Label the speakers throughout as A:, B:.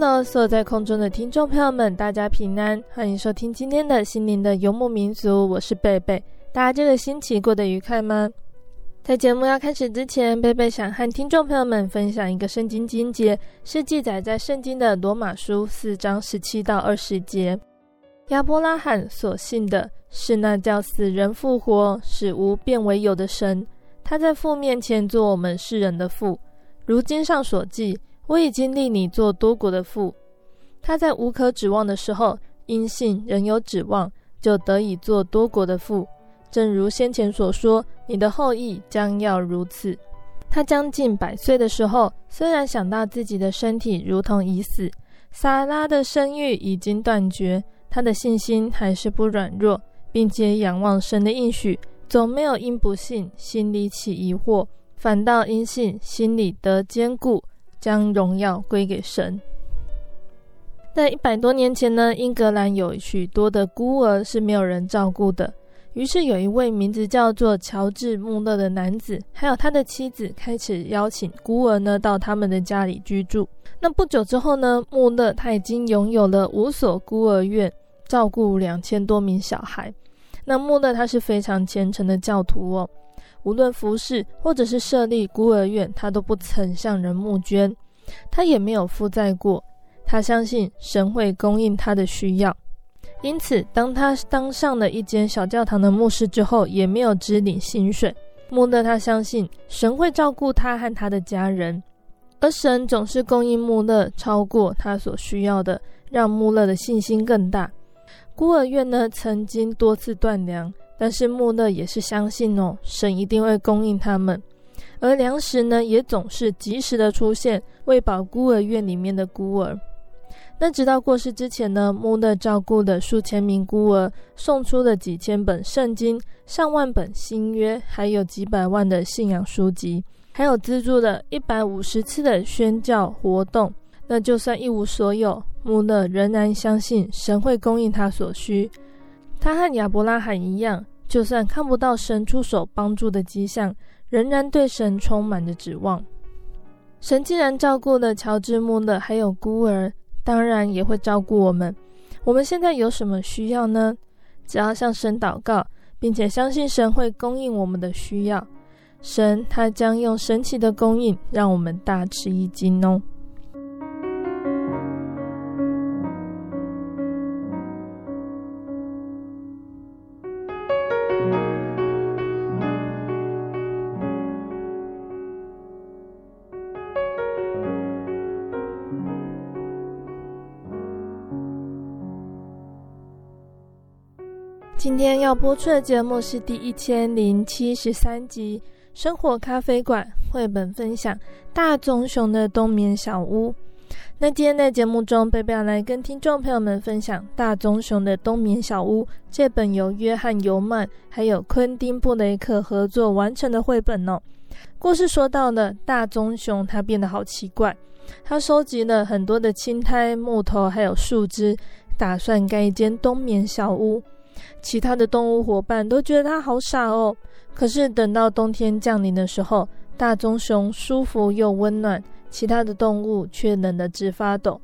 A: Hello，所有在空中的听众朋友们，大家平安，欢迎收听今天的心灵的游牧民族，我是贝贝。大家这个星期过得愉快吗？在节目要开始之前，贝贝想和听众朋友们分享一个圣经经节，是记载在圣经的罗马书四章十七到二十节。亚伯拉罕所信的是那叫死人复活、使无变为有的神，他在父面前做我们世人的父，如经上所记。我已经立你做多国的父。他在无可指望的时候，因信仍有指望，就得以做多国的父。正如先前所说，你的后裔将要如此。他将近百岁的时候，虽然想到自己的身体如同已死，撒拉的生育已经断绝，他的信心还是不软弱，并且仰望神的应许，总没有因不信心里起疑惑，反倒因信心里得坚固。将荣耀归给神。在一百多年前呢，英格兰有许多的孤儿是没有人照顾的。于是有一位名字叫做乔治·穆勒的男子，还有他的妻子，开始邀请孤儿呢到他们的家里居住。那不久之后呢，穆勒他已经拥有了五所孤儿院，照顾两千多名小孩。那穆勒他是非常虔诚的教徒哦。无论服侍或者是设立孤儿院，他都不曾向人募捐，他也没有负债过。他相信神会供应他的需要，因此当他当上了一间小教堂的牧师之后，也没有支领薪水。穆勒他相信神会照顾他和他的家人，而神总是供应穆勒超过他所需要的，让穆勒的信心更大。孤儿院呢，曾经多次断粮。但是穆勒也是相信哦，神一定会供应他们，而粮食呢也总是及时的出现，喂饱孤儿院里面的孤儿。那直到过世之前呢，穆勒照顾了数千名孤儿，送出了几千本圣经、上万本新约，还有几百万的信仰书籍，还有资助了一百五十次的宣教活动。那就算一无所有，穆勒仍然相信神会供应他所需。他和亚伯拉罕一样，就算看不到神出手帮助的迹象，仍然对神充满着指望。神既然照顾了乔治·穆勒还有孤儿，当然也会照顾我们。我们现在有什么需要呢？只要向神祷告，并且相信神会供应我们的需要，神他将用神奇的供应，让我们大吃一惊哦。今天要播出的节目是第一千零七十三集《生活咖啡馆》绘本分享，大棕熊的冬眠小屋。那今天在节目中，贝贝要来跟听众朋友们分享《大棕熊的冬眠小屋》这本由约翰尤曼还有昆汀布雷克合作完成的绘本哦。故事说到了大棕熊，它变得好奇怪，它收集了很多的青苔、木头还有树枝，打算盖一间冬眠小屋。其他的动物伙伴都觉得它好傻哦。可是等到冬天降临的时候，大棕熊舒服又温暖，其他的动物却冷得直发抖。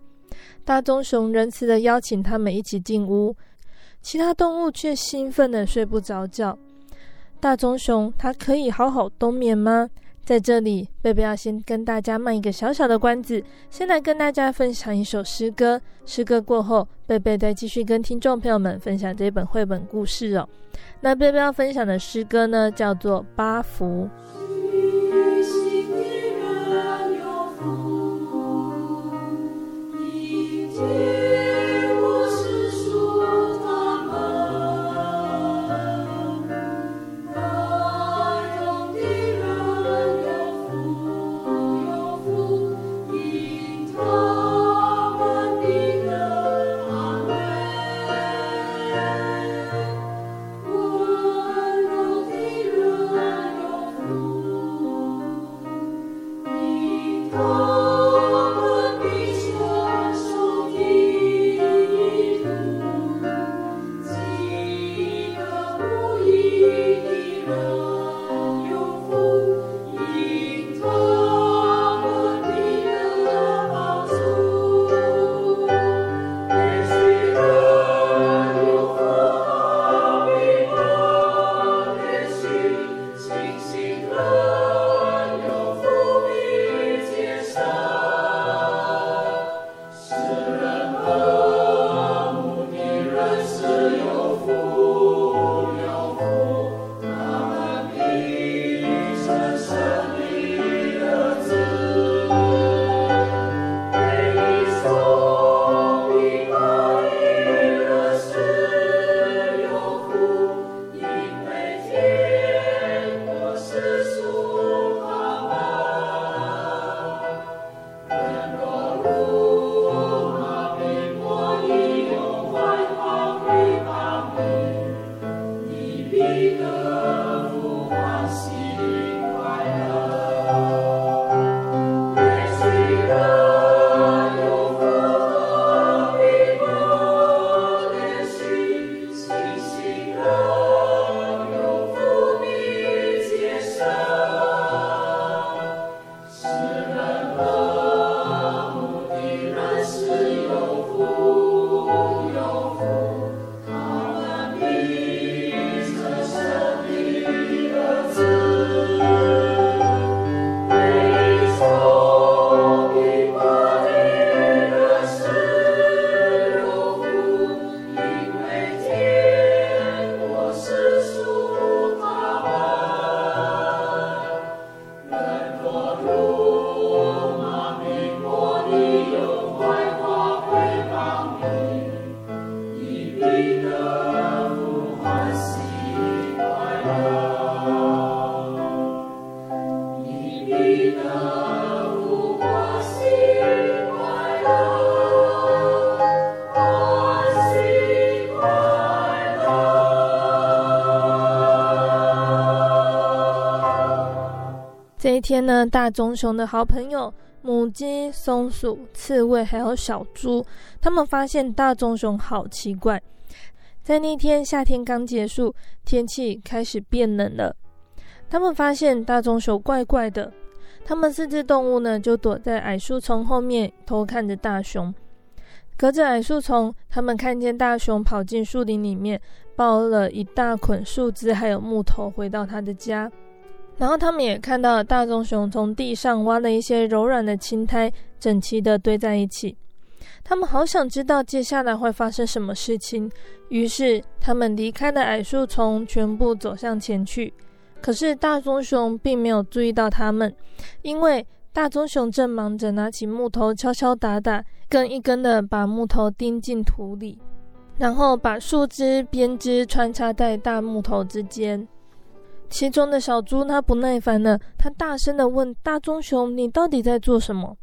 A: 大棕熊仁慈地邀请他们一起进屋，其他动物却兴奋地睡不着觉。大棕熊，它可以好好冬眠吗？在这里，贝贝要先跟大家卖一个小小的关子，先来跟大家分享一首诗歌。诗歌过后，贝贝再继续跟听众朋友们分享这本绘本故事哦。那贝贝要分享的诗歌呢，叫做《八福》。那天呢，大棕熊的好朋友母鸡、松鼠、刺猬还有小猪，他们发现大棕熊好奇怪。在那天夏天刚结束，天气开始变冷了。他们发现大棕熊怪怪的，他们四只动物呢就躲在矮树丛后面偷看着大熊。隔着矮树丛，他们看见大熊跑进树林里面，抱了一大捆树枝还有木头回到他的家。然后他们也看到大棕熊从地上挖了一些柔软的青苔，整齐地堆在一起。他们好想知道接下来会发生什么事情，于是他们离开了矮树丛，全部走向前去。可是大棕熊并没有注意到他们，因为大棕熊正忙着拿起木头敲敲打打，一根一根地把木头钉进土里，然后把树枝编织穿插在大木头之间。其中的小猪，它不耐烦了，它大声地问大棕熊：“你到底在做什么？”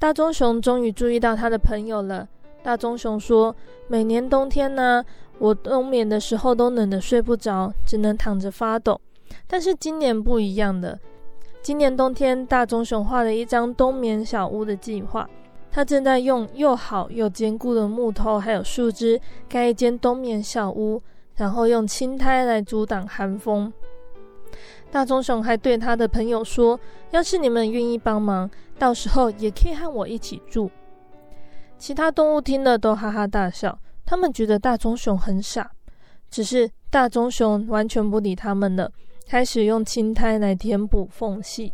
A: 大棕熊终于注意到他的朋友了。大棕熊说：“每年冬天呢，我冬眠的时候都冷得睡不着，只能躺着发抖。但是今年不一样的，今年冬天，大棕熊画了一张冬眠小屋的计划。他正在用又好又坚固的木头还有树枝盖一间冬眠小屋。”然后用青苔来阻挡寒风。大棕熊还对他的朋友说：“要是你们愿意帮忙，到时候也可以和我一起住。”其他动物听了都哈哈大笑，他们觉得大棕熊很傻。只是大棕熊完全不理他们了，开始用青苔来填补缝隙。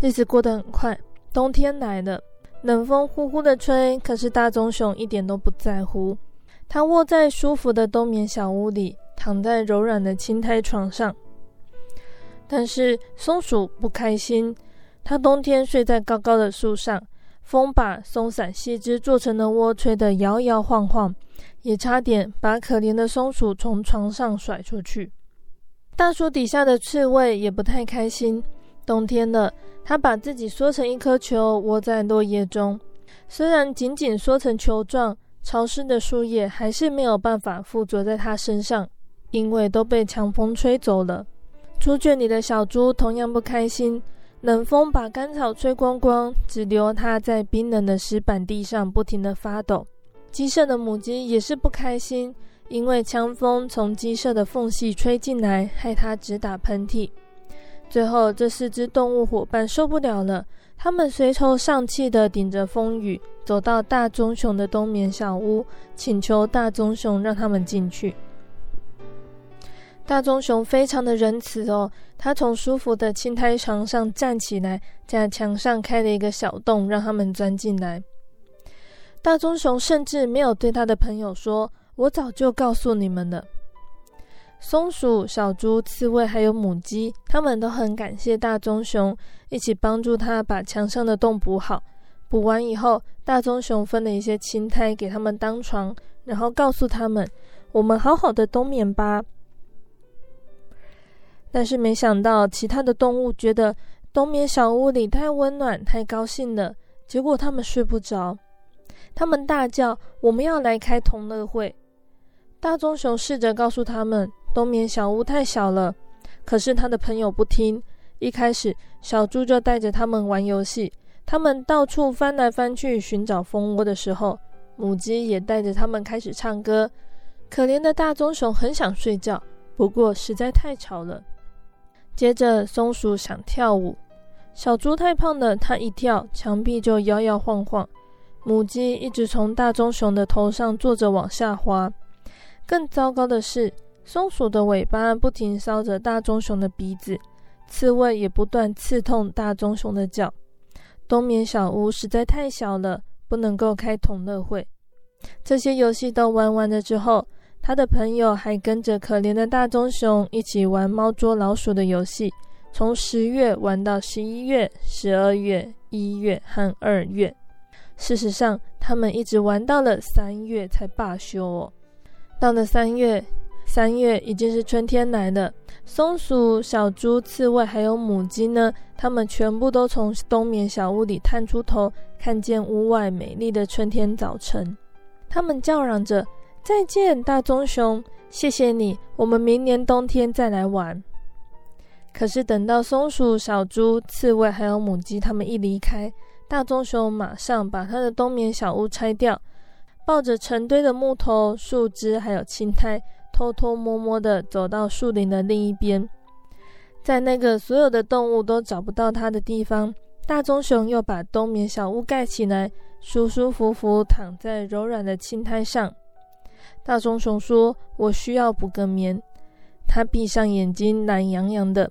A: 日子过得很快，冬天来了，冷风呼呼的吹，可是大棕熊一点都不在乎。它窝在舒服的冬眠小屋里，躺在柔软的青苔床上。但是松鼠不开心，它冬天睡在高高的树上，风把松散细枝做成的窝吹得摇摇晃晃。也差点把可怜的松鼠从床上甩出去。大树底下的刺猬也不太开心。冬天了，它把自己缩成一颗球，窝在落叶中。虽然紧紧缩成球状，潮湿的树叶还是没有办法附着在它身上，因为都被强风吹走了。猪圈里的小猪同样不开心。冷风把干草吹光光，只留它在冰冷的石板地上不停地发抖。鸡舍的母鸡也是不开心，因为强风从鸡舍的缝隙吹进来，害它直打喷嚏。最后，这四只动物伙伴受不了了，他们垂头丧气地顶着风雨，走到大棕熊的冬眠小屋，请求大棕熊让他们进去。大棕熊非常的仁慈哦，他从舒服的青苔床上站起来，在墙上开了一个小洞，让他们钻进来。大棕熊甚至没有对他的朋友说：“我早就告诉你们了。”松鼠、小猪、刺猬还有母鸡，他们都很感谢大棕熊，一起帮助他把墙上的洞补好。补完以后，大棕熊分了一些青苔给他们当床，然后告诉他们：“我们好好的冬眠吧。”但是没想到，其他的动物觉得冬眠小屋里太温暖、太高兴了，结果他们睡不着。他们大叫：“我们要来开同乐会！”大棕熊试着告诉他们，冬眠小屋太小了，可是他的朋友不听。一开始，小猪就带着他们玩游戏，他们到处翻来翻去寻找蜂窝的时候，母鸡也带着他们开始唱歌。可怜的大棕熊很想睡觉，不过实在太吵了。接着，松鼠想跳舞，小猪太胖了，它一跳，墙壁就摇摇晃晃。母鸡一直从大棕熊的头上坐着往下滑，更糟糕的是，松鼠的尾巴不停搔着大棕熊的鼻子，刺猬也不断刺痛大棕熊的脚。冬眠小屋实在太小了，不能够开同乐会。这些游戏都玩完了之后，他的朋友还跟着可怜的大棕熊一起玩猫捉老鼠的游戏，从十月玩到十一月、十二月、一月和二月。事实上，他们一直玩到了三月才罢休哦。到了三月，三月已经是春天来了。松鼠、小猪、刺猬还有母鸡呢，它们全部都从冬眠小屋里探出头，看见屋外美丽的春天早晨。他们叫嚷着：“再见，大棕熊！谢谢你，我们明年冬天再来玩。”可是等到松鼠、小猪、刺猬还有母鸡他们一离开，大棕熊马上把他的冬眠小屋拆掉，抱着成堆的木头、树枝还有青苔，偷偷摸摸地走到树林的另一边。在那个所有的动物都找不到它的地方，大棕熊又把冬眠小屋盖起来，舒舒服服躺在柔软的青苔上。大棕熊说：“我需要补个眠。”他闭上眼睛，懒洋洋的。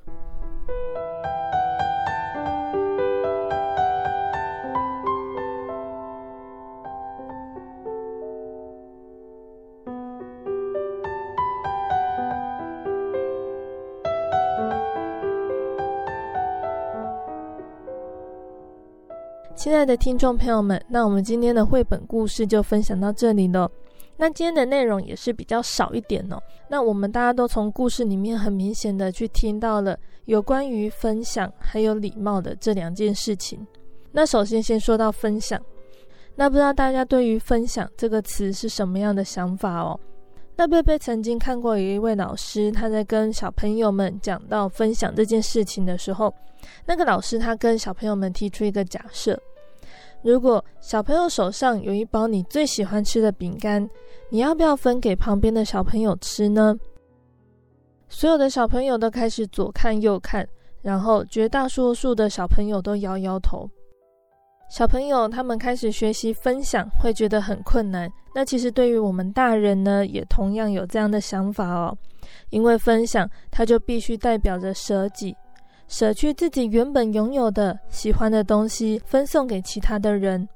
A: 亲爱的听众朋友们，那我们今天的绘本故事就分享到这里了。那今天的内容也是比较少一点哦。那我们大家都从故事里面很明显的去听到了有关于分享还有礼貌的这两件事情。那首先先说到分享，那不知道大家对于分享这个词是什么样的想法哦？那贝贝曾经看过有一位老师，他在跟小朋友们讲到分享这件事情的时候，那个老师他跟小朋友们提出一个假设。如果小朋友手上有一包你最喜欢吃的饼干，你要不要分给旁边的小朋友吃呢？所有的小朋友都开始左看右看，然后绝大多数的小朋友都摇摇头。小朋友他们开始学习分享，会觉得很困难。那其实对于我们大人呢，也同样有这样的想法哦。因为分享，它就必须代表着舍己，舍去自己原本拥有的喜欢的东西，分送给其他的人。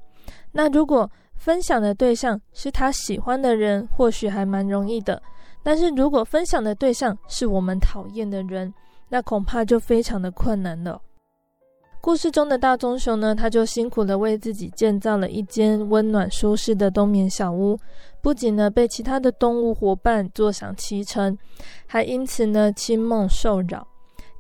A: 那如果分享的对象是他喜欢的人，或许还蛮容易的。但是如果分享的对象是我们讨厌的人，那恐怕就非常的困难了。故事中的大棕熊呢，他就辛苦的为自己建造了一间温暖舒适的冬眠小屋，不仅呢被其他的动物伙伴坐享其成，还因此呢清梦受扰，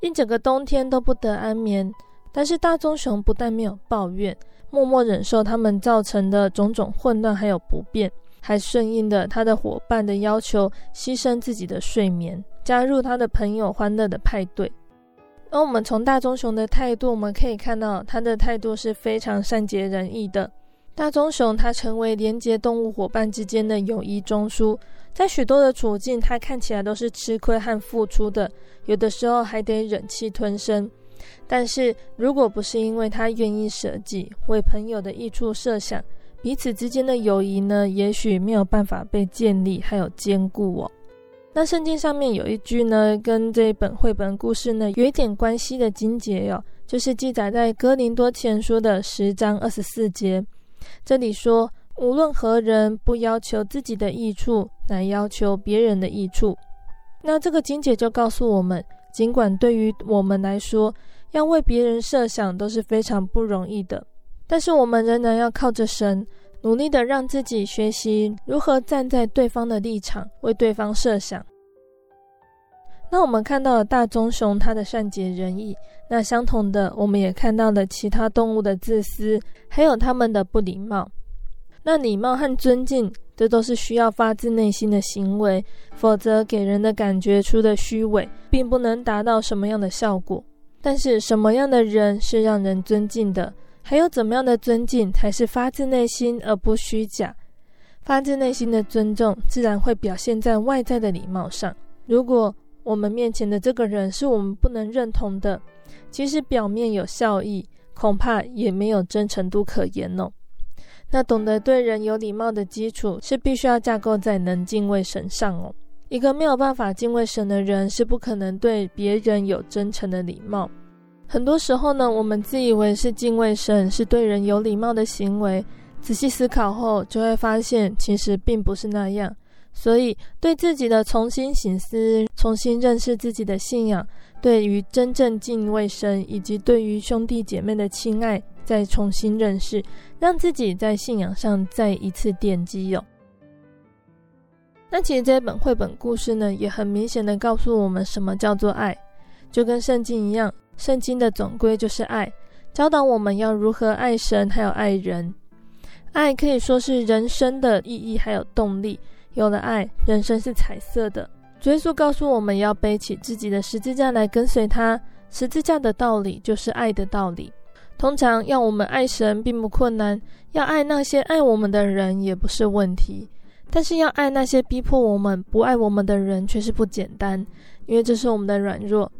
A: 一整个冬天都不得安眠。但是大棕熊不但没有抱怨，默默忍受他们造成的种种混乱还有不便，还顺应了他的伙伴的要求，牺牲自己的睡眠，加入他的朋友欢乐的派对。而我们从大棕熊的态度，我们可以看到他的态度是非常善解人意的。大棕熊它成为连接动物伙伴之间的友谊中枢，在许多的处境，他看起来都是吃亏和付出的，有的时候还得忍气吞声。但是如果不是因为他愿意舍己，为朋友的益处设想，彼此之间的友谊呢，也许没有办法被建立还有坚固哦。那圣经上面有一句呢，跟这本绘本故事呢有一点关系的经节哟、哦，就是记载在哥林多前书的十章二十四节。这里说，无论何人不要求自己的益处，乃要求别人的益处。那这个经节就告诉我们，尽管对于我们来说，要为别人设想都是非常不容易的，但是我们仍然要靠着神。努力的让自己学习如何站在对方的立场，为对方设想。那我们看到了大棕熊，它的善解人意。那相同的，我们也看到了其他动物的自私，还有他们的不礼貌。那礼貌和尊敬，这都是需要发自内心的行为，否则给人的感觉出的虚伪，并不能达到什么样的效果。但是，什么样的人是让人尊敬的？还有怎么样的尊敬才是发自内心而不虚假？发自内心的尊重自然会表现在外在的礼貌上。如果我们面前的这个人是我们不能认同的，即使表面有笑意，恐怕也没有真诚度可言哦。那懂得对人有礼貌的基础是必须要架构在能敬畏神上哦。一个没有办法敬畏神的人是不可能对别人有真诚的礼貌。很多时候呢，我们自以为是敬畏神，是对人有礼貌的行为。仔细思考后，就会发现其实并不是那样。所以，对自己的重新省思、重新认识自己的信仰，对于真正敬畏神，以及对于兄弟姐妹的亲爱，再重新认识，让自己在信仰上再一次奠基哦。那其实这本绘本故事呢，也很明显的告诉我们什么叫做爱，就跟圣经一样。圣经的总归就是爱，教导我们要如何爱神，还有爱人。爱可以说是人生的意义，还有动力。有了爱，人生是彩色的。主耶稣告诉我们要背起自己的十字架来跟随他。十字架的道理就是爱的道理。通常要我们爱神并不困难，要爱那些爱我们的人也不是问题。但是要爱那些逼迫我们不爱我们的人却是不简单，因为这是我们的软弱。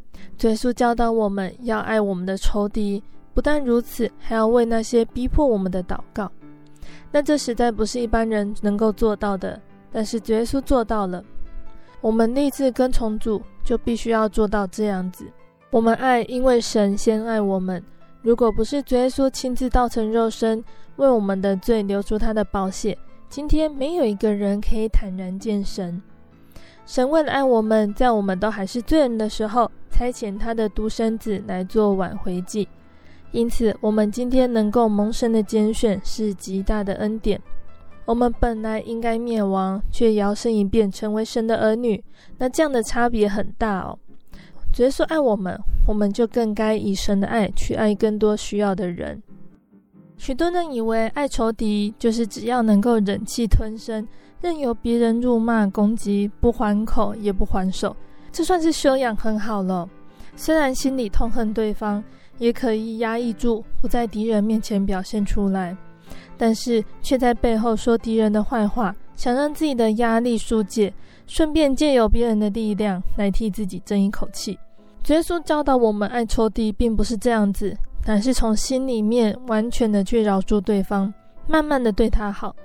A: 耶稣教导我们要爱我们的仇敌，不但如此，还要为那些逼迫我们的祷告。那这实在不是一般人能够做到的，但是耶稣做到了。我们立志跟从主，就必须要做到这样子。我们爱，因为神先爱我们。如果不是耶稣亲自道成肉身，为我们的罪流出他的宝血，今天没有一个人可以坦然见神。神为了爱我们，在我们都还是罪人的时候，差遣他的独生子来做挽回祭。因此，我们今天能够蒙神的拣选，是极大的恩典。我们本来应该灭亡，却摇身一变成为神的儿女，那这样的差别很大哦。耶稣爱我们，我们就更该以神的爱去爱更多需要的人。许多人以为爱仇敌就是只要能够忍气吞声。任由别人辱骂攻击，不还口也不还手，这算是修养很好了。虽然心里痛恨对方，也可以压抑住，不在敌人面前表现出来。
B: 但是却在背后说敌人的坏话，想让自己的压力疏解，顺便借由别人的力量来替自己争一口气。耶稣教导我们爱仇敌，并不是这样子，而是从心里面完全的去饶恕对方，慢慢的对他好，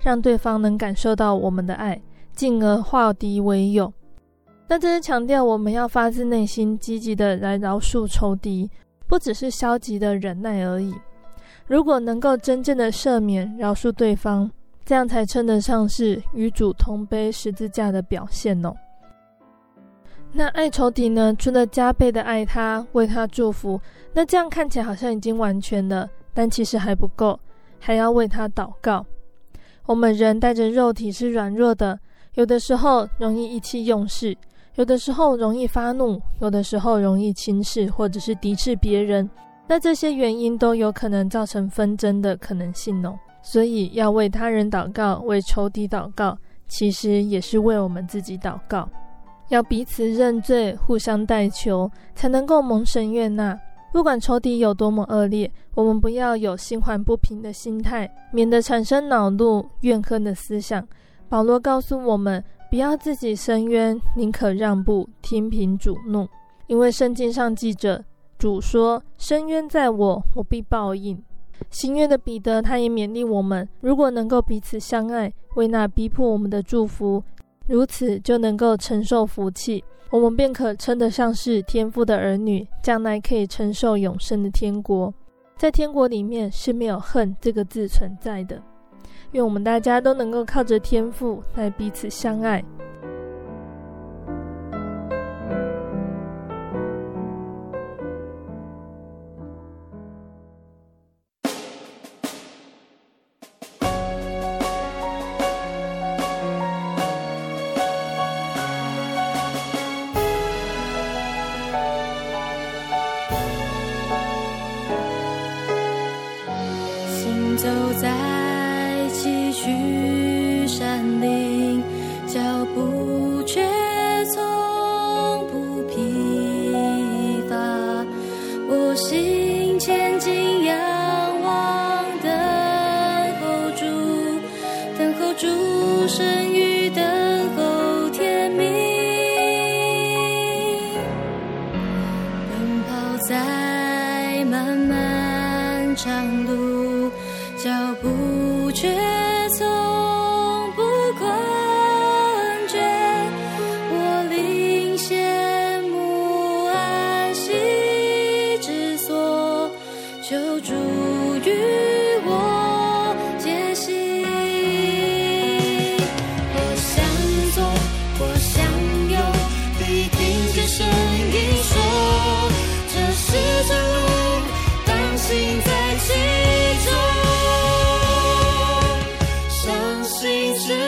B: 让对方能感受到我们的爱，进而化敌为友。那这是强调我们要发自内心积极的来饶恕仇敌，不只是消极的忍耐而已。如果能够真正的赦免、饶恕对方，这样才称得上是与主同背十字架的表现哦。那爱仇敌呢？除了加倍的爱他、为他祝福，那这样看起来好像已经完全了，但其实还不够，还要为他祷告。我们人带着肉体是软弱的，有的时候容易意气用事，有的时候容易发怒，有的时候容易轻视或者是敌视别人。那这些原因都有可能造成纷争的可能性哦，所以要为他人祷告，为仇敌祷告，其实也是为我们自己祷告，要彼此认罪，互相代求，才能够蒙神悦纳。不管仇敌有多么恶劣，我们不要有心怀不平的心态，免得产生恼怒、怨恨的思想。保罗告诉我们，不要自己伸冤，宁可让步，听凭主怒，因为圣经上记着。主说：“伸冤在我，我必报应。”新约的彼得，他也勉励我们：如果能够彼此相爱，为那逼迫我们的祝福，如此就能够承受福气，我们便可称得上是天父的儿女，将来可以承受永生的天国。在天国里面是没有恨这个字存在的。愿我们大家都能够靠着天父来彼此相
C: 爱。心
D: 事。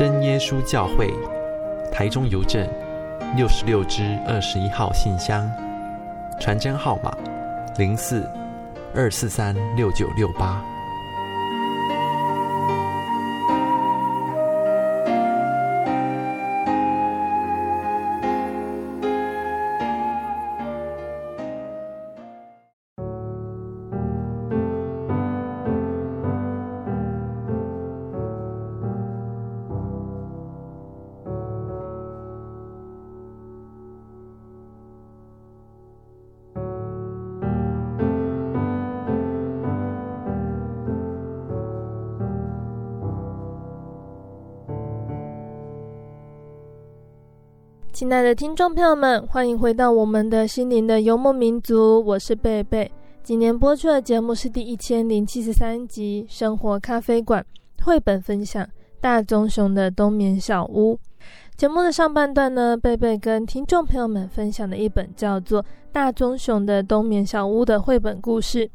E: 真耶稣教会，台中邮政六十六支二十一号信箱，传真号码零四二四三六九六八。
A: 听众朋友们，欢迎回到我们的心灵的游牧民族，我是贝贝。今年播出的节目是第一千零七十三集《生活咖啡馆》绘本分享《大棕熊的冬眠小屋》。节目的上半段呢，贝贝跟听众朋友们分享的一本叫做《大棕熊的冬眠小屋》的绘本故事。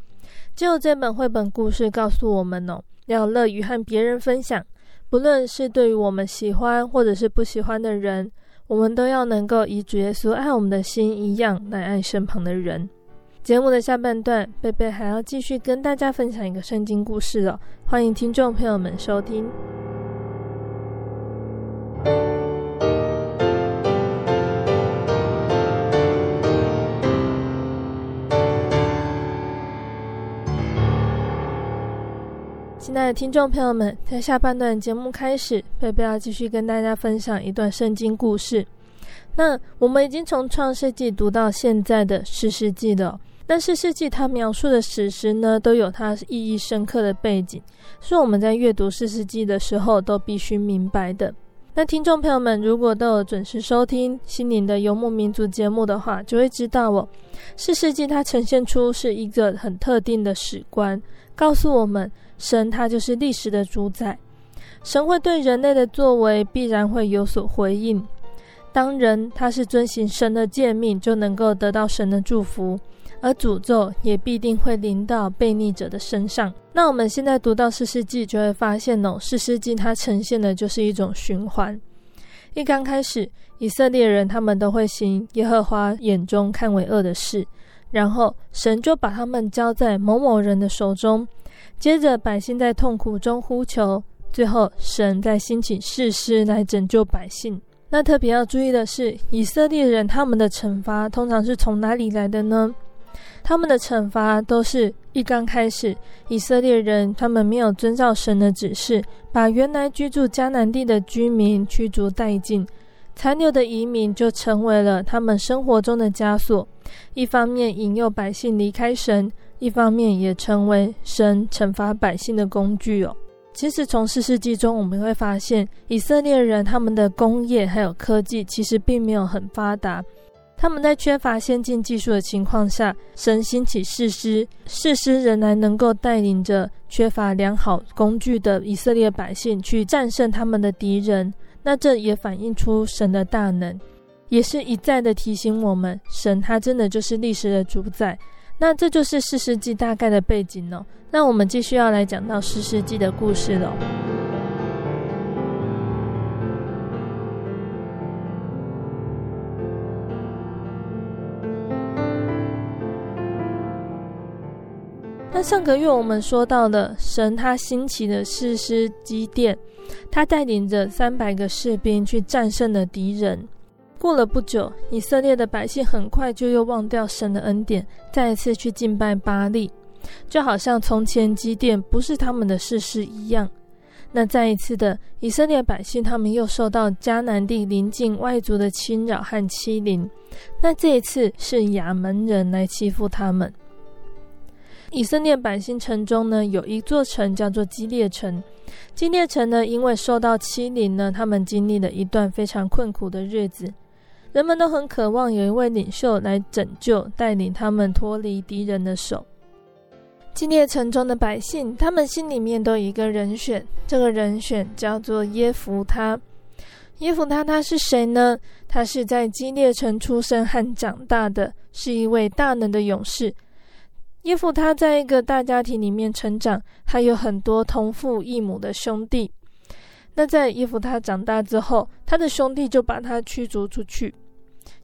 A: 只有这本绘本故事告诉我们哦，要乐于和别人分享，不论是对于我们喜欢或者是不喜欢的人。我们都要能够以主耶稣爱我们的心一样来爱身旁的人。节目的下半段，贝贝还要继续跟大家分享一个圣经故事哦，欢迎听众朋友们收听。亲爱的听众朋友们，在下半段节目开始，贝贝要继续跟大家分享一段圣经故事。那我们已经从创世纪读到现在的四世纪了，但四世纪它描述的史实呢，都有它意义深刻的背景，是我们在阅读四世纪的时候都必须明白的。那听众朋友们，如果都有准时收听心灵的游牧民族节目的话，就会知道哦，四世纪它呈现出是一个很特定的史观，告诉我们。神他就是历史的主宰，神会对人类的作为必然会有所回应。当人他是遵行神的诫命，就能够得到神的祝福，而诅咒也必定会临到悖逆者的身上。那我们现在读到士师记，就会发现哦，士师记它呈现的就是一种循环。一刚开始，以色列人他们都会行耶和华眼中看为恶的事，然后神就把他们交在某某人的手中。接着，百姓在痛苦中呼求，最后神再兴起士师来拯救百姓。那特别要注意的是，以色列人他们的惩罚通常是从哪里来的呢？他们的惩罚都是一刚开始，以色列人他们没有遵照神的指示，把原来居住迦南地的居民驱逐殆尽，残留的移民就成为了他们生活中的枷锁。一方面引诱百姓离开神，一方面也成为神惩罚百姓的工具哦。其实从士师记中我们会发现，以色列人他们的工业还有科技其实并没有很发达。他们在缺乏先进技术的情况下，神兴起士师，士师仍然能够带领着缺乏良好工具的以色列百姓去战胜他们的敌人。那这也反映出神的大能，也是一再的提醒我们，神他真的就是历史的主宰。那这就是四世纪大概的背景哦。那我们继续要来讲到四世纪的故事了。那上个月我们说到了神他兴起的士师基甸，他带领着三百个士兵去战胜了敌人。过了不久，以色列的百姓很快就又忘掉神的恩典，再一次去敬拜巴力，就好像从前基甸不是他们的事事一样。那再一次的以色列百姓，他们又受到迦南地邻近外族的侵扰和欺凌。那这一次是亚门人来欺负他们。以色列百姓城中呢，有一座城叫做基列城。基列城呢，因为受到欺凌呢，他们经历了一段非常困苦的日子。人们都很渴望有一位领袖来拯救、带领他们脱离敌人的手。基列城中的百姓，他们心里面都有一个人选，这个人选叫做耶弗他。耶弗他他是谁呢？他是在基列城出生和长大的，是一位大能的勇士。耶弗他在一个大家庭里面成长，他有很多同父异母的兄弟。那在耶弗他长大之后，他的兄弟就把他驱逐出去。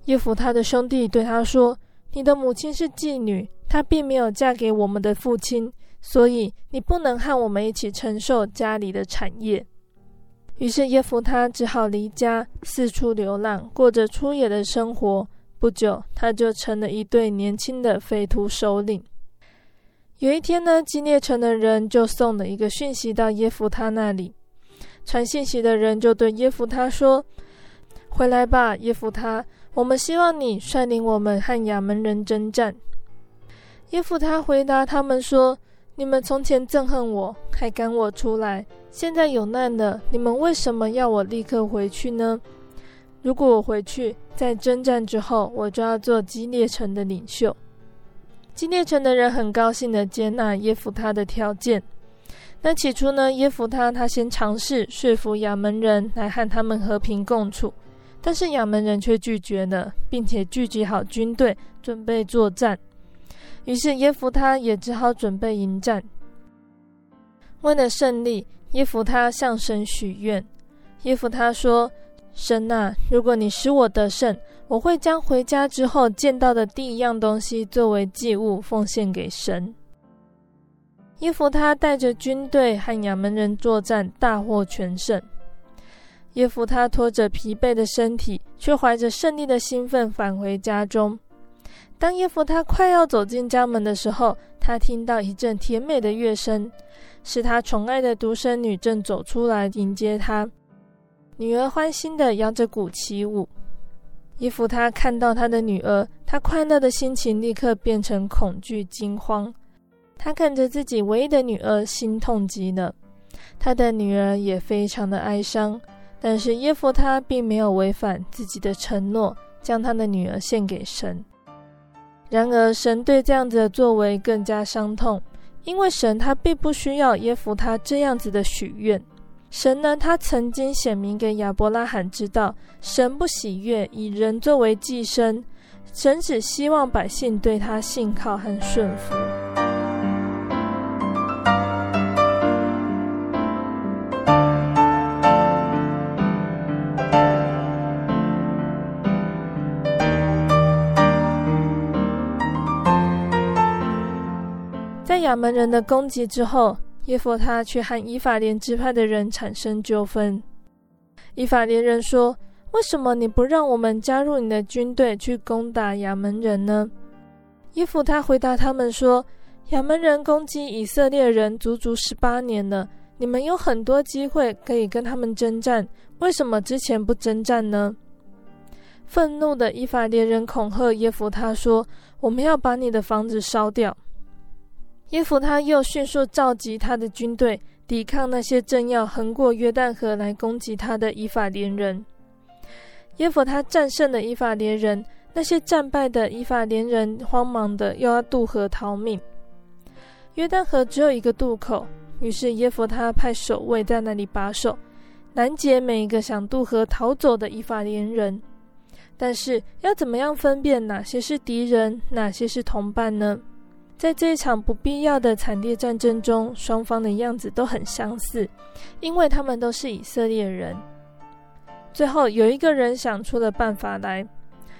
A: 耶弗他的兄弟对他说：“你的母亲是妓女，她并没有嫁给我们的父亲，所以你不能和我们一起承受家里的产业。”于是耶弗他只好离家四处流浪，过着粗野的生活。不久，他就成了一对年轻的匪徒首领。有一天呢，基列城的人就送了一个讯息到耶弗他那里。传信息的人就对耶弗他说：“回来吧，耶弗他，我们希望你率领我们和亚门人征战。”耶弗他回答他们说：“你们从前憎恨我，还赶我出来，现在有难了，你们为什么要我立刻回去呢？如果我回去，在征战之后，我就要做基列城的领袖。”基列城的人很高兴地接纳耶弗他的条件。那起初呢，耶弗他他先尝试说服亚门人来和他们和平共处，但是亚门人却拒绝了，并且聚集好军队准备作战。于是耶弗他也只好准备迎战。为了胜利，耶弗他向神许愿。耶弗他说：“神啊，如果你使我得胜，”我会将回家之后见到的第一样东西作为祭物奉献给神。耶弗他带着军队和亚门人作战，大获全胜。耶夫他拖着疲惫的身体，却怀着胜利的兴奋返回家中。当耶夫他快要走进家门的时候，他听到一阵甜美的乐声，是他宠爱的独生女正走出来迎接他。女儿欢欣地摇着鼓起舞。耶弗他看到他的女儿，他快乐的心情立刻变成恐惧惊慌。他看着自己唯一的女儿，心痛极了。他的女儿也非常的哀伤，但是耶弗他并没有违反自己的承诺，将他的女儿献给神。然而，神对这样子的作为更加伤痛，因为神他并不需要耶弗他这样子的许愿。神呢，他曾经显明给亚伯拉罕知道，神不喜悦以人作为寄生，神只希望百姓对他信靠和顺服。亚门人的攻击之后。耶弗他却和以法莲支派的人产生纠纷。以法莲人说：“为什么你不让我们加入你的军队去攻打亚门人呢？”耶弗他回答他们说：“亚门人攻击以色列人足足十八年了，你们有很多机会可以跟他们征战，为什么之前不征战呢？”愤怒的以法莲人恐吓耶弗他说：“我们要把你的房子烧掉。”耶弗他又迅速召集他的军队，抵抗那些正要横过约旦河来攻击他的以法莲人。耶弗他战胜了以法莲人，那些战败的以法莲人慌忙的又要渡河逃命。约旦河只有一个渡口，于是耶弗他派守卫在那里把守，拦截每一个想渡河逃走的以法莲人。但是要怎么样分辨哪些是敌人，哪些是同伴呢？在这一场不必要的惨烈战争中，双方的样子都很相似，因为他们都是以色列人。最后有一个人想出了办法来。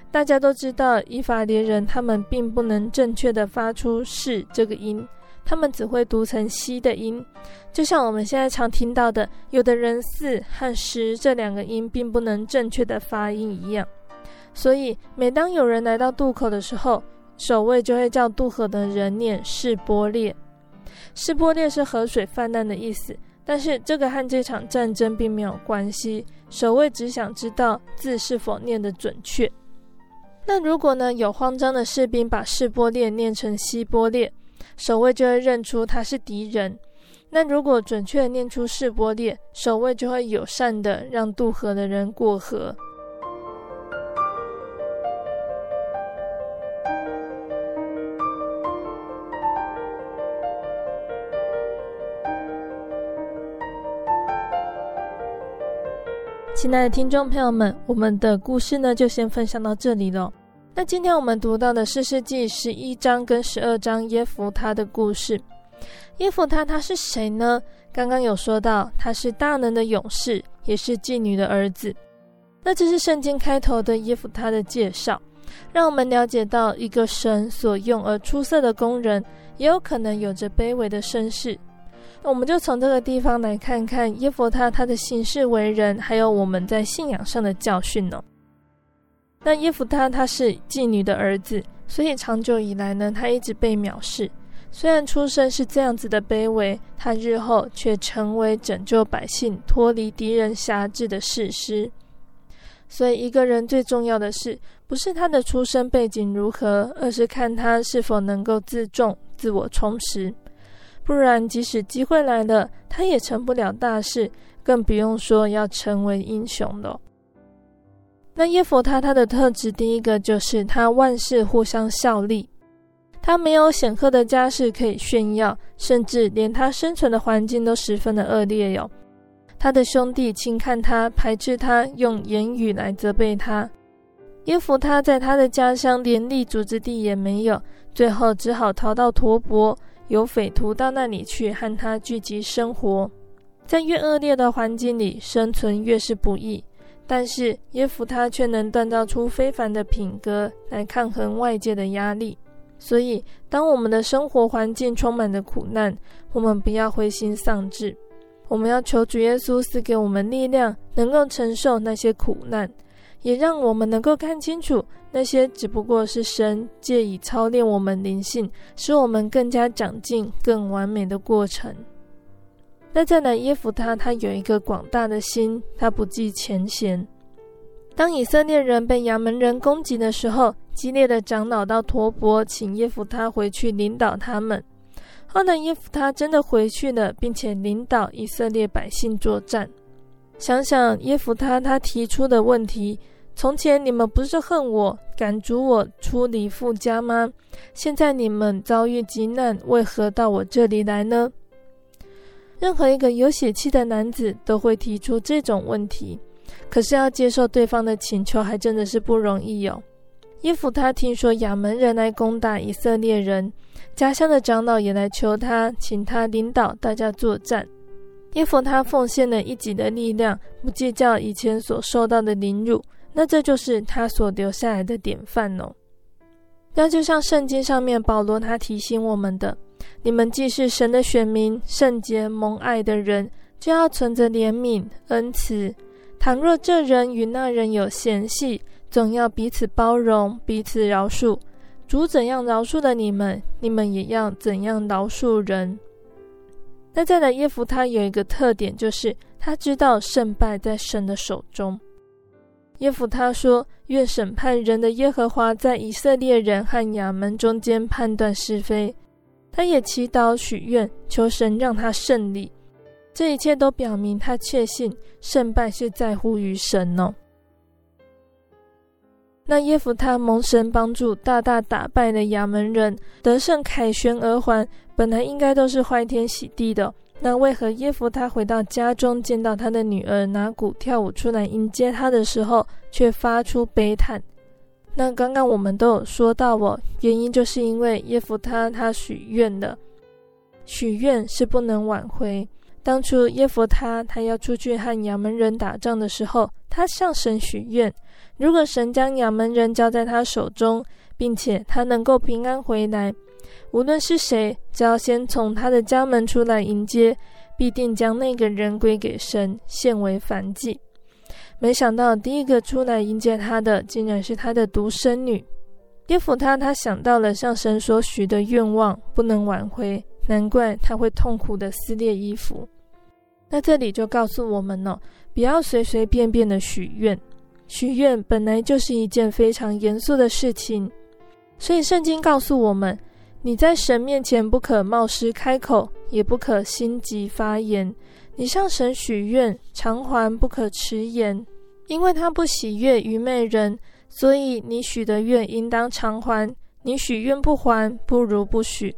A: 大家都知道，以法连人他们并不能正确的发出“是”这个音，他们只会读成“西”的音，就像我们现在常听到的，有的人“四”和“十”这两个音并不能正确的发音一样。所以，每当有人来到渡口的时候，守卫就会叫渡河的人念“示波列”。示波列是河水泛滥的意思，但是这个和这场战争并没有关系。守卫只想知道字是否念得准确。那如果呢，有慌张的士兵把示波列念成西波列，守卫就会认出他是敌人。那如果准确念出示波列，守卫就会友善的让渡河的人过河。亲爱的听众朋友们，我们的故事呢就先分享到这里了。那今天我们读到的士师记十一章跟十二章耶弗他的故事。耶弗他他是谁呢？刚刚有说到他是大能的勇士，也是妓女的儿子。那这是圣经开头的耶弗他的介绍，让我们了解到一个神所用而出色的工人，也有可能有着卑微的身世。那我们就从这个地方来看看耶弗他他的行事为人，还有我们在信仰上的教训呢。那耶弗他他是妓女的儿子，所以长久以来呢，他一直被藐视。虽然出身是这样子的卑微，他日后却成为拯救百姓、脱离敌人辖制的士师。所以，一个人最重要的是，不是他的出身背景如何，而是看他是否能够自重、自我充实。不然，即使机会来了，他也成不了大事，更不用说要成为英雄了。那耶弗他他的特质，第一个就是他万事互相效力，他没有显赫的家世可以炫耀，甚至连他生存的环境都十分的恶劣哟。他的兄弟轻看他，排斥他，用言语来责备他。耶弗他在他的家乡连立足之地也没有，最后只好逃到陀伯。有匪徒到那里去和他聚集生活，在越恶劣的环境里生存越是不易。但是耶弗他却能锻造出非凡的品格来抗衡外界的压力。所以，当我们的生活环境充满着苦难，我们不要灰心丧志，我们要求主耶稣赐给我们力量，能够承受那些苦难，也让我们能够看清楚。那些只不过是神借以操练我们灵性，使我们更加长进、更完美的过程。那再来，耶弗他他有一个广大的心，他不计前嫌。当以色列人被亚扪人攻击的时候，激烈的长老到陀伯，请耶弗他回去领导他们。后来耶弗他真的回去了，并且领导以色列百姓作战。想想耶弗他他提出的问题。从前你们不是恨我，赶逐我出离父家吗？现在你们遭遇急难，为何到我这里来呢？任何一个有血气的男子都会提出这种问题，可是要接受对方的请求，还真的是不容易哟。耶弗他听说亚扪人来攻打以色列人，家乡的长老也来求他，请他领导大家作战。耶弗他奉献了一己的力量，不计较以前所受到的凌辱。那这就是他所留下来的典范哦。那就像圣经上面保罗他提醒我们的：你们既是神的选民、圣洁蒙爱的人，就要存着怜悯、恩慈。倘若这人与那人有嫌隙，总要彼此包容、彼此饶恕。主怎样饶恕了你们，你们也要怎样饶恕人。那再来，耶弗他有一个特点，就是他知道胜败在神的手中。耶弗他说：“愿审判人的耶和华在以色列人和亚扪中间判断是非。”他也祈祷许愿，求神让他胜利。这一切都表明他确信胜败是在乎于神哦。那耶夫他蒙神帮助，大大打败了亚门人，得胜凯旋而还，本来应该都是欢天喜地的。那为何耶夫他回到家中，见到他的女儿拿鼓跳舞出来迎接他的时候，却发出悲叹？那刚刚我们都有说到哦，原因就是因为耶夫他他许愿的，许愿是不能挽回。当初耶弗他他要出去和亚门人打仗的时候，他向神许愿，如果神将亚门人交在他手中，并且他能够平安回来，无论是谁，只要先从他的家门出来迎接，必定将那个人归给神，献为燔祭。没想到第一个出来迎接他的，竟然是他的独生女。耶弗他他想到了向神所许的愿望不能挽回。难怪他会痛苦地撕裂衣服。那这里就告诉我们哦，不要随随便便的许愿。许愿本来就是一件非常严肃的事情，所以圣经告诉我们：你在神面前不可冒失开口，也不可心急发言。你向神许愿，偿还不可迟延，因为他不喜悦愚昧人。所以你许的愿应当偿还。你许愿不还，不如不许。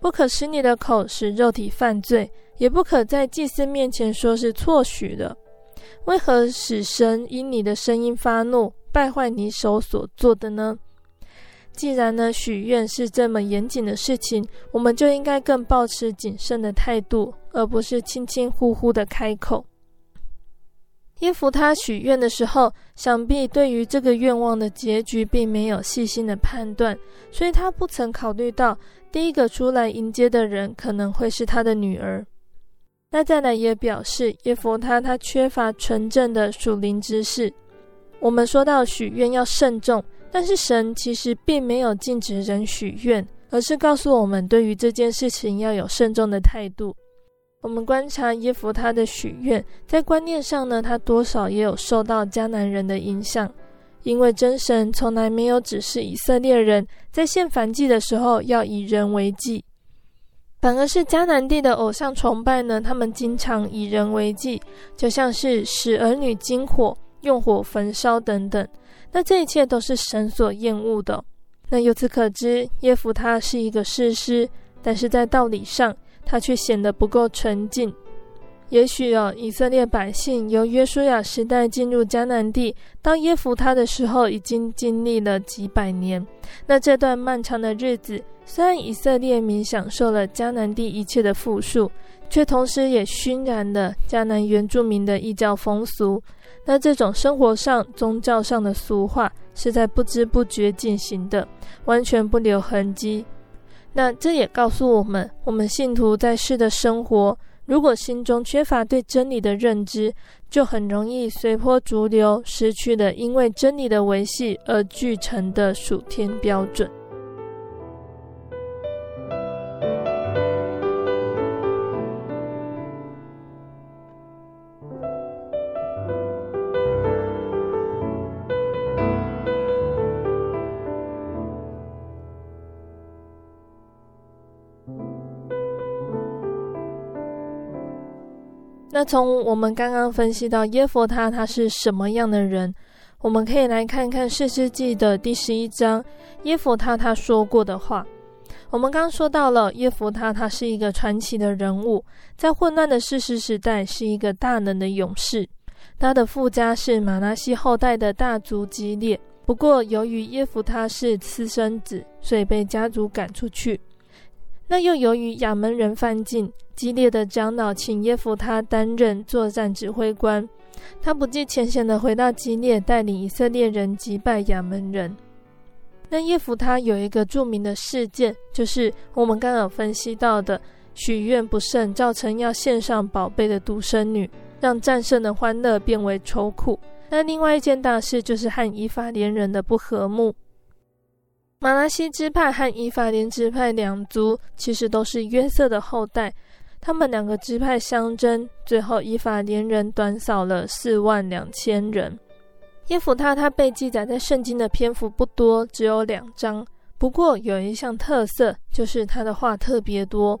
A: 不可使你的口使肉体犯罪，也不可在祭司面前说是错许的。为何使神因你的声音发怒，败坏你手所做的呢？既然呢，许愿是这么严谨的事情，我们就应该更保持谨慎的态度，而不是轻轻呼呼的开口。耶弗他许愿的时候，想必对于这个愿望的结局并没有细心的判断，所以他不曾考虑到第一个出来迎接的人可能会是他的女儿。那再来也表示耶弗他他缺乏纯正的属灵知识。我们说到许愿要慎重，但是神其实并没有禁止人许愿，而是告诉我们对于这件事情要有慎重的态度。我们观察耶弗他的许愿，在观念上呢，他多少也有受到迦南人的影响，因为真神从来没有指示以色列人在献燔祭的时候要以人为祭，反而是迦南地的偶像崇拜呢，他们经常以人为祭，就像是使儿女金火、用火焚烧等等，那这一切都是神所厌恶的。那由此可知，耶弗他是一个士师，但是在道理上，他却显得不够纯净。也许哦，以色列百姓由约书亚时代进入迦南地，到耶弗他的时候，已经经历了几百年。那这段漫长的日子，虽然以色列民享受了迦南地一切的富庶，却同时也熏染了迦南原住民的异教风俗。那这种生活上、宗教上的俗化，是在不知不觉进行的，完全不留痕迹。那这也告诉我们，我们信徒在世的生活，如果心中缺乏对真理的认知，就很容易随波逐流，失去了因为真理的维系而聚成的属天标准。那从我们刚刚分析到耶弗他他是什么样的人，我们可以来看看士师记的第十一章，耶弗他他说过的话。我们刚说到了耶弗他他是一个传奇的人物，在混乱的士师时代是一个大能的勇士。他的父家是玛拿西后代的大族基列，不过由于耶弗他是私生子，所以被家族赶出去。那又由于亚扪人犯境，激烈的长老请耶弗他担任作战指挥官，他不计前嫌的回到基列，带领以色列人击败亚扪人。那耶弗他有一个著名的事件，就是我们刚刚分析到的许愿不慎，造成要献上宝贝的独生女，让战胜的欢乐变为愁苦。那另外一件大事就是和以法莲人的不和睦。马拉西支派和以法莲支派两族其实都是约瑟的后代，他们两个支派相争，最后以法莲人短扫了四万两千人。耶弗他他被记载在圣经的篇幅不多，只有两章。不过有一项特色，就是他的话特别多。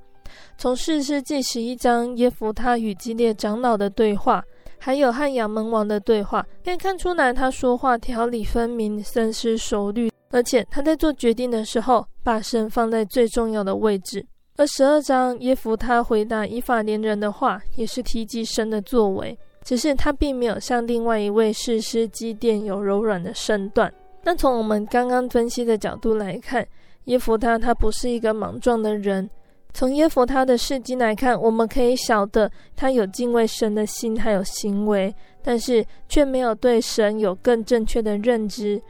A: 从四世纪十一章耶弗他与基列长老的对话，还有和亚扪王的对话，可以看出来他说话条理分明，深思熟虑。而且他在做决定的时候，把神放在最重要的位置。而十二章耶弗他回答以法莲人的话，也是提及神的作为。只是他并没有像另外一位士师基甸有柔软的身段。那从我们刚刚分析的角度来看，耶弗他他不是一个莽撞的人。从耶弗他的事迹来看，我们可以晓得他有敬畏神的心，还有行为，但是却没有对神有更正确的认知。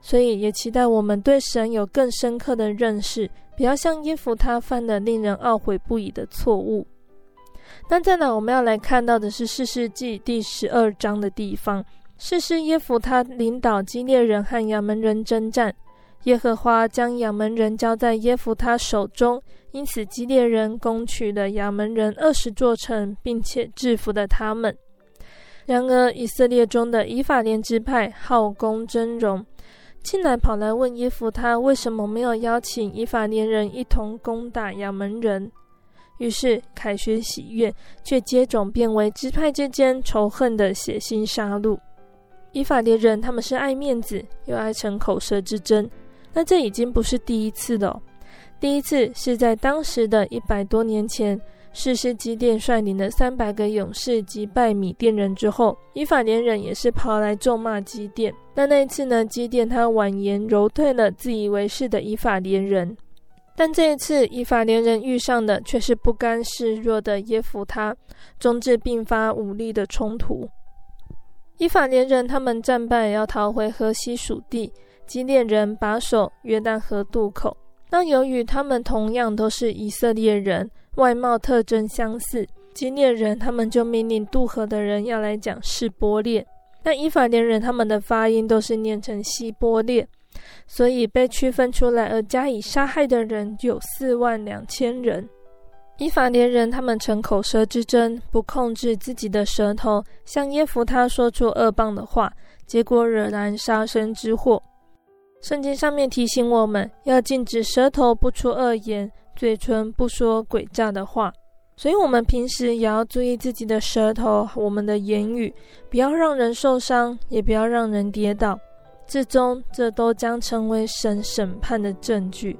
A: 所以也期待我们对神有更深刻的认识，不要像耶弗他犯了令人懊悔不已的错误。那再来，我们要来看到的是士师记第十二章的地方。士师耶弗他领导基列人和亚门人征战，耶和华将亚门人交在耶弗他手中，因此基列人攻取了亚门人二十座城，并且制服了他们。然而以色列中的以法莲支派好功争荣，进来跑来问耶弗他为什么没有邀请以法莲人一同攻打亚门人。于是凯旋喜悦，却接踵变为支派之间仇恨的血腥杀戮。以法莲人他们是爱面子，又爱逞口舌之争。那这已经不是第一次了。第一次是在当时的一百多年前，士师基甸率领的三百个勇士击败米甸人之后，以法莲人也是跑来咒骂基甸。那那一次呢，基甸他婉言柔退了自以为是的以法莲人。但这一次，以法莲人遇上的却是不甘示弱的耶弗他，终至并发武力的冲突。以法莲人他们战败，要逃回河西属地；基列人把守约旦河渡口。那由于他们同样都是以色列人，外貌特征相似，基列人他们就命令渡河的人要来讲示波列。那以法莲人他们的发音都是念成西波列。所以被区分出来而加以杀害的人有四万两千人。以法莲人他们逞口舌之争，不控制自己的舌头，向耶弗他说出恶棒的话，结果惹来杀身之祸。圣经上面提醒我们要禁止舌头不出恶言，嘴唇不说诡诈的话。所以，我们平时也要注意自己的舌头，我们的言语，不要让人受伤，也不要让人跌倒。最终，这都将成为神审判的证据。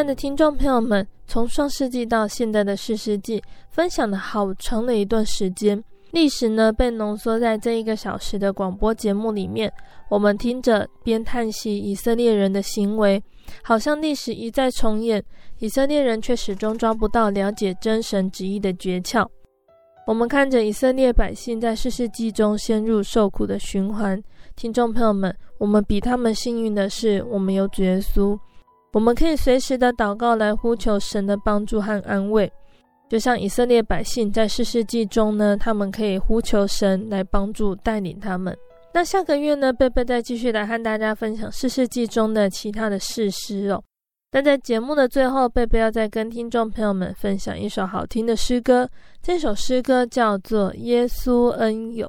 A: 爱的听众朋友们，从上世纪到现在的四世纪，分享了好长的一段时间，历史呢被浓缩在这一个小时的广播节目里面。我们听着边叹息以色列人的行为，好像历史一再重演，以色列人却始终抓不到了解真神旨意的诀窍。我们看着以色列百姓在士师记中陷入受苦的循环。听众朋友们，我们比他们幸运的是，我们有主耶稣。我们可以随时的祷告来呼求神的帮助和安慰，就像以色列百姓在士师记中呢，他们可以呼求神来帮助带领他们。那下个月呢，贝贝再继续来和大家分享士师记中的其他的士师哦。那在节目的最后，贝贝要再跟听众朋友们分享一首好听的诗歌，这首诗歌叫做《耶稣恩友》。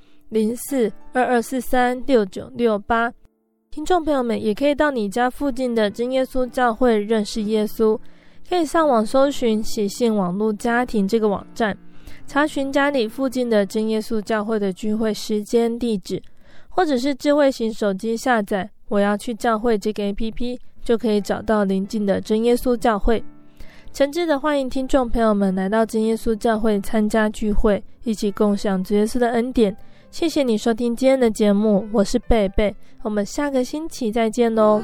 A: 零四二二四三六九六八，听众朋友们也可以到你家附近的真耶稣教会认识耶稣，可以上网搜寻喜信网络家庭这个网站，查询家里附近的真耶稣教会的聚会时间地址，或者是智慧型手机下载我要去教会这个 APP，就可以找到邻近的真耶稣教会。诚挚的欢迎听众朋友们来到真耶稣教会参加聚会，一起共享主耶稣的恩典。谢谢你收听今天的节目，我是贝贝，我们下个星期再见喽。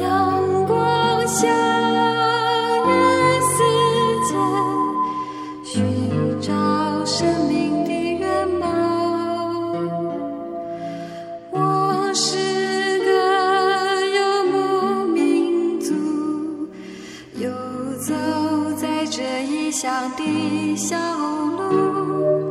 A: 阳光下。乡的小路。